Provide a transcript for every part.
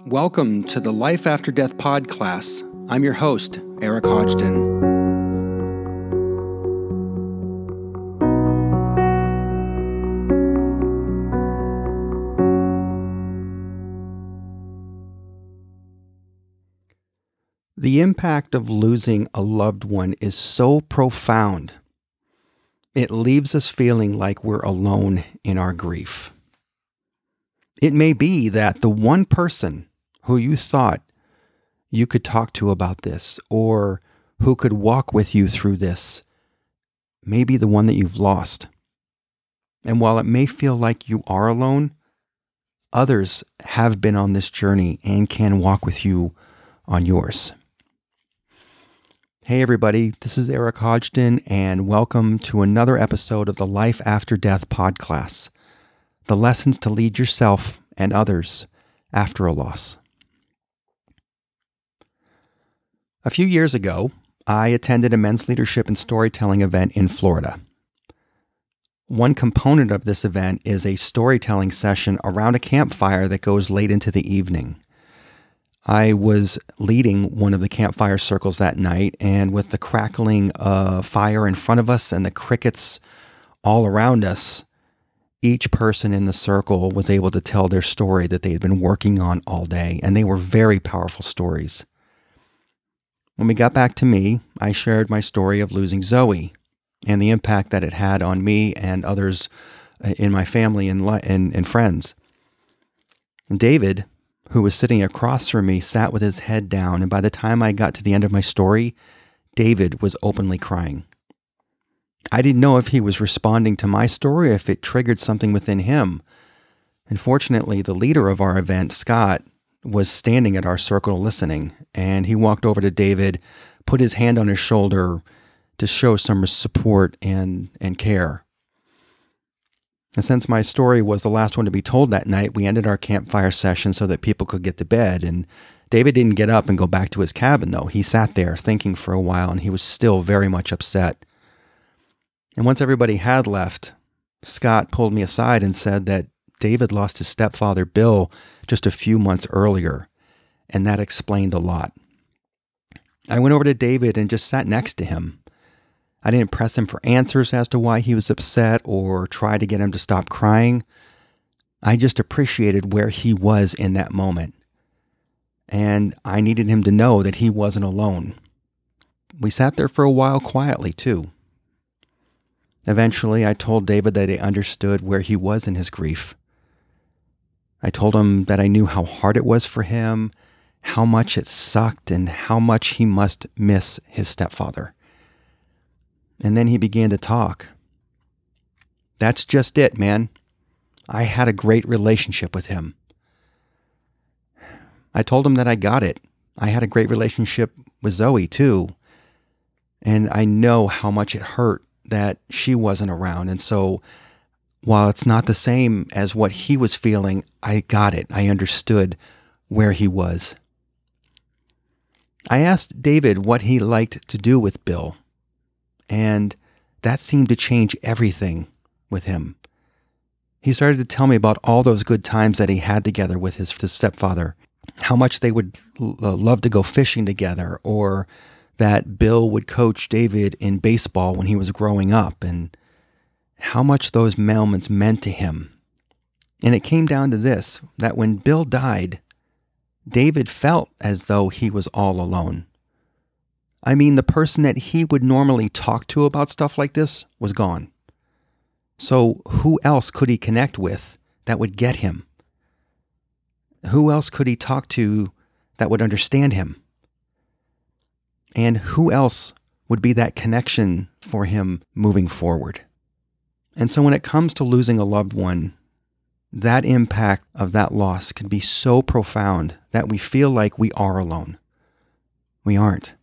Welcome to the Life After Death Podclass. I'm your host, Eric Hodgdon. The impact of losing a loved one is so profound, it leaves us feeling like we're alone in our grief. It may be that the one person who you thought you could talk to about this or who could walk with you through this may be the one that you've lost. And while it may feel like you are alone, others have been on this journey and can walk with you on yours. Hey, everybody, this is Eric Hodgdon, and welcome to another episode of the Life After Death podcast the lessons to lead yourself and others after a loss. A few years ago, I attended a men's leadership and storytelling event in Florida. One component of this event is a storytelling session around a campfire that goes late into the evening. I was leading one of the campfire circles that night, and with the crackling of fire in front of us and the crickets all around us, each person in the circle was able to tell their story that they had been working on all day, and they were very powerful stories. When we got back to me, I shared my story of losing Zoi and the impact that it had on me and others uh, in my family and, and, and friends. And David, who was sitting across from me, sat with his head down, and by the time I got to the end of my story, David was openly crying. I didn't know if he was responding to my story or if it triggered something within him. Unfortunately, the leader of our event, Scott, was standing at our circle listening, and he walked over to David, put his hand on his shoulder to show some support and, and care. And since my story was the last one to be told that night, we ended our campfire session so that people could get to bed. And David didn't get up and go back to his cabin, though. He sat there thinking for a while, and he was still very much upset. And once everybody had left, Scott pulled me aside and said that David lost his stepfather, Bill, just a few months earlier, and that explained a lot. I went over to David and just sat next to him. I didn't press him for answers as to why he was upset or try to get him to stop crying. I just appreciated where he was in that moment. And I needed him to know that he wasn't alone. We sat there for a while quietly, too. Eventually, I told David that I understood where he was in his grief. I told him that I knew how hard it was for him, how much it sucked, and how much he must miss his stepfather. And then he began to talk. That's just it, man. I had a great relationship with him. I told him that I got it. I had a great relationship with Zoi, too. And I know how much it hurt that she wasn't around. And so while it's not the same as what he was feeling, I got it. I understood where he was. I asked David what he liked to do with Bill, and that seemed to change everything with him. He started to tell me about all those good times that he had together with his, his stepfather, how much they would l- love to go fishing together, or that Bill would coach David in baseball when he was growing up, and how much those moments meant to him. And it came down to this that when Bill died, David felt as though he was all alone. I mean, the person that he would normally talk to about stuff like this was gone. So, who else could he connect with that would get him? Who else could he talk to that would understand him? And who else would be that connection for him moving forward? And so when it comes to losing a loved one, that impact of that loss can be so profound that we feel like we are alone. We aren't.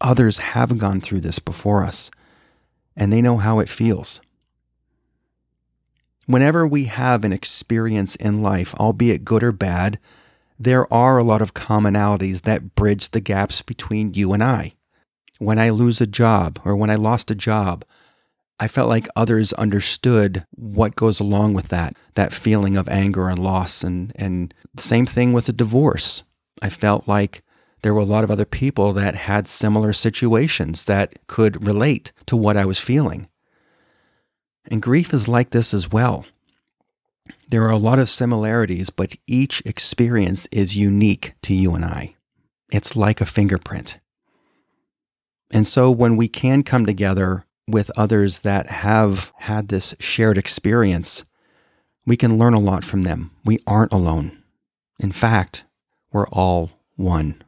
Others have gone through this before us, and they know how it feels. Whenever we have an experience in life, albeit good or bad, there are a lot of commonalities that bridge the gaps between you and I. When I lose a job, or when I lost a job, I felt like others understood what goes along with that, that feeling of anger and loss. And, and same thing with a divorce. I felt like there were a lot of other people that had similar situations that could relate to what I was feeling. And grief is like this as well. There are a lot of similarities, but each experience is unique to you and I. It's like a fingerprint. And so when we can come together with others that have had this shared experience, we can learn a lot from them. We aren't alone. In fact, we're all one.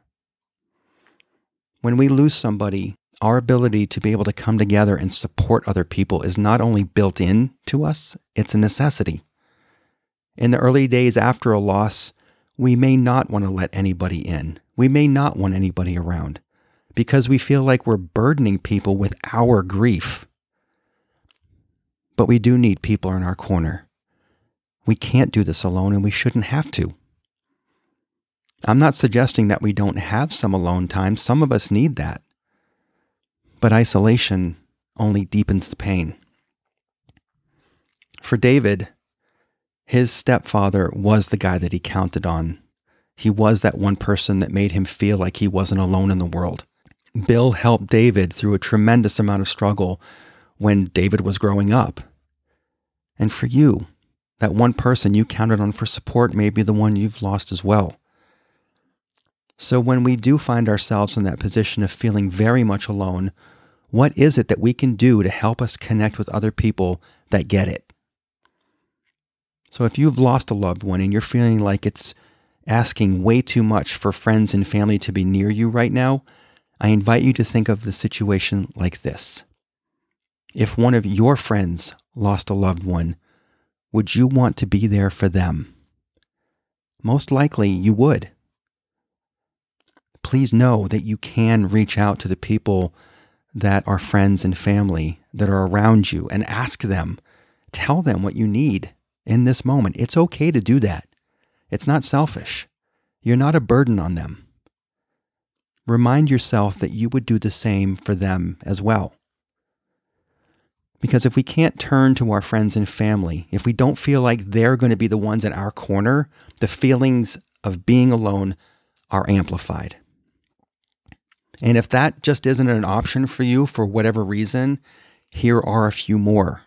When we lose somebody, our ability to be able to come together and support other people is not only built in to us, it's a necessity. In the early days after a loss, we may not want to let anybody in. We may not want anybody around because we feel like we're burdening people with our grief. But we do need people in our corner. We can't do this alone and we shouldn't have to. I'm not suggesting that we don't have some alone time. Some of us need that. But isolation only deepens the pain. For David, his stepfather was the guy that he counted on. He was that one person that made him feel like he wasn't alone in the world. Bill helped David through a tremendous amount of struggle when David was growing up. And for you, that one person you counted on for support may be the one you've lost as well. So, when we do find ourselves in that position of feeling very much alone, what is it that we can do to help us connect with other people that get it? So, if you've lost a loved one and you're feeling like it's asking way too much for friends and family to be near you right now, I invite you to think of the situation like this. If one of your friends lost a loved one, would you want to be there for them? Most likely you would please know that you can reach out to the people that are friends and family that are around you and ask them, tell them what you need in this moment. It's okay to do that. It's not selfish. You're not a burden on them. Remind yourself that you would do the same for them as well. Because if we can't turn to our friends and family, if we don't feel like they're going to be the ones in our corner, the feelings of being alone are amplified. And if that just isn't an option for you for whatever reason, here are a few more.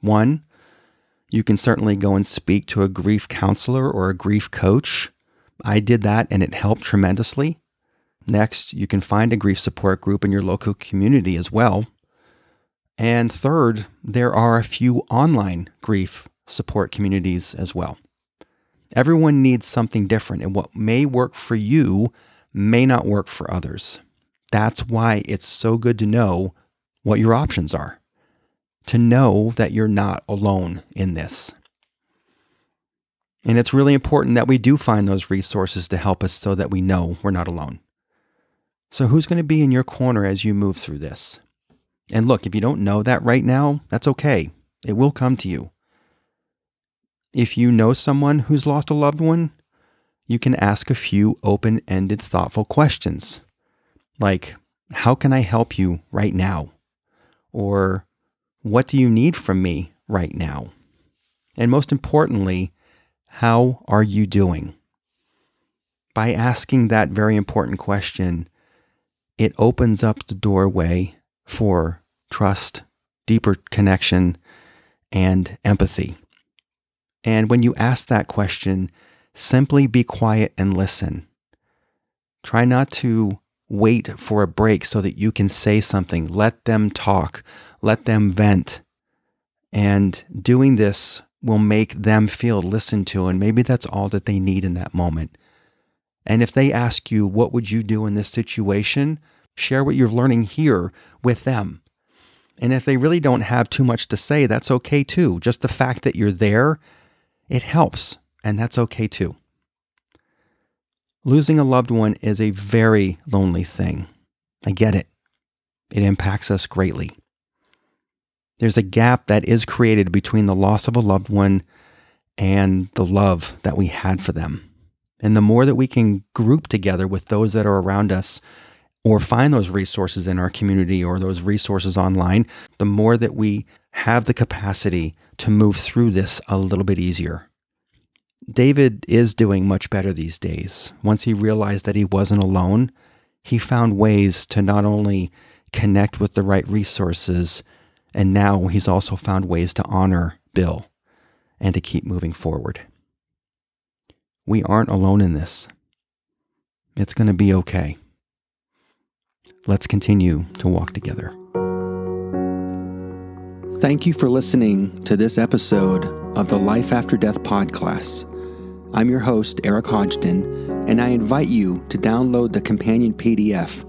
One, you can certainly go and speak to a grief counselor or a grief coach. I did that and it helped tremendously. Next, you can find a grief support group in your local community as well. And third, there are a few online grief support communities as well. Everyone needs something different, and what may work for you may not work for others. That's why it's so good to know what your options are, to know that you're not alone in this. And it's really important that we do find those resources to help us so that we know we're not alone. So, who's going to be in your corner as you move through this? And look, if you don't know that right now, that's okay. It will come to you. If you know someone who's lost a loved one, you can ask a few open ended, thoughtful questions like, How can I help you right now? Or, What do you need from me right now? And most importantly, How are you doing? By asking that very important question, it opens up the doorway for trust, deeper connection, and empathy. And when you ask that question, Simply be quiet and listen. Try not to wait for a break so that you can say something. Let them talk, let them vent. And doing this will make them feel listened to. And maybe that's all that they need in that moment. And if they ask you, what would you do in this situation? Share what you're learning here with them. And if they really don't have too much to say, that's okay too. Just the fact that you're there, it helps and that's okay too. Losing a loved one is a very lonely thing. I get it. It impacts us greatly. There's a gap that is created between the loss of a loved one and the love that we had for them. And the more that we can group together with those that are around us or find those resources in our community or those resources online, the more that we have the capacity to move through this a little bit easier. David is doing much better these days. Once he realized that he wasn't alone, he found ways to not only connect with the right resources, and now he's also found ways to honor Bill and to keep moving forward. We aren't alone in this. It's going to be okay. Let's continue to walk together. Thank you for listening to this episode of the Life After Death podcast. I'm your host, Eric Hodgdon, and I invite you to download the companion PDF,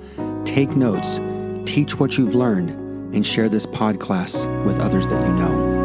take notes, teach what you've learned, and share this podcast with others that you know.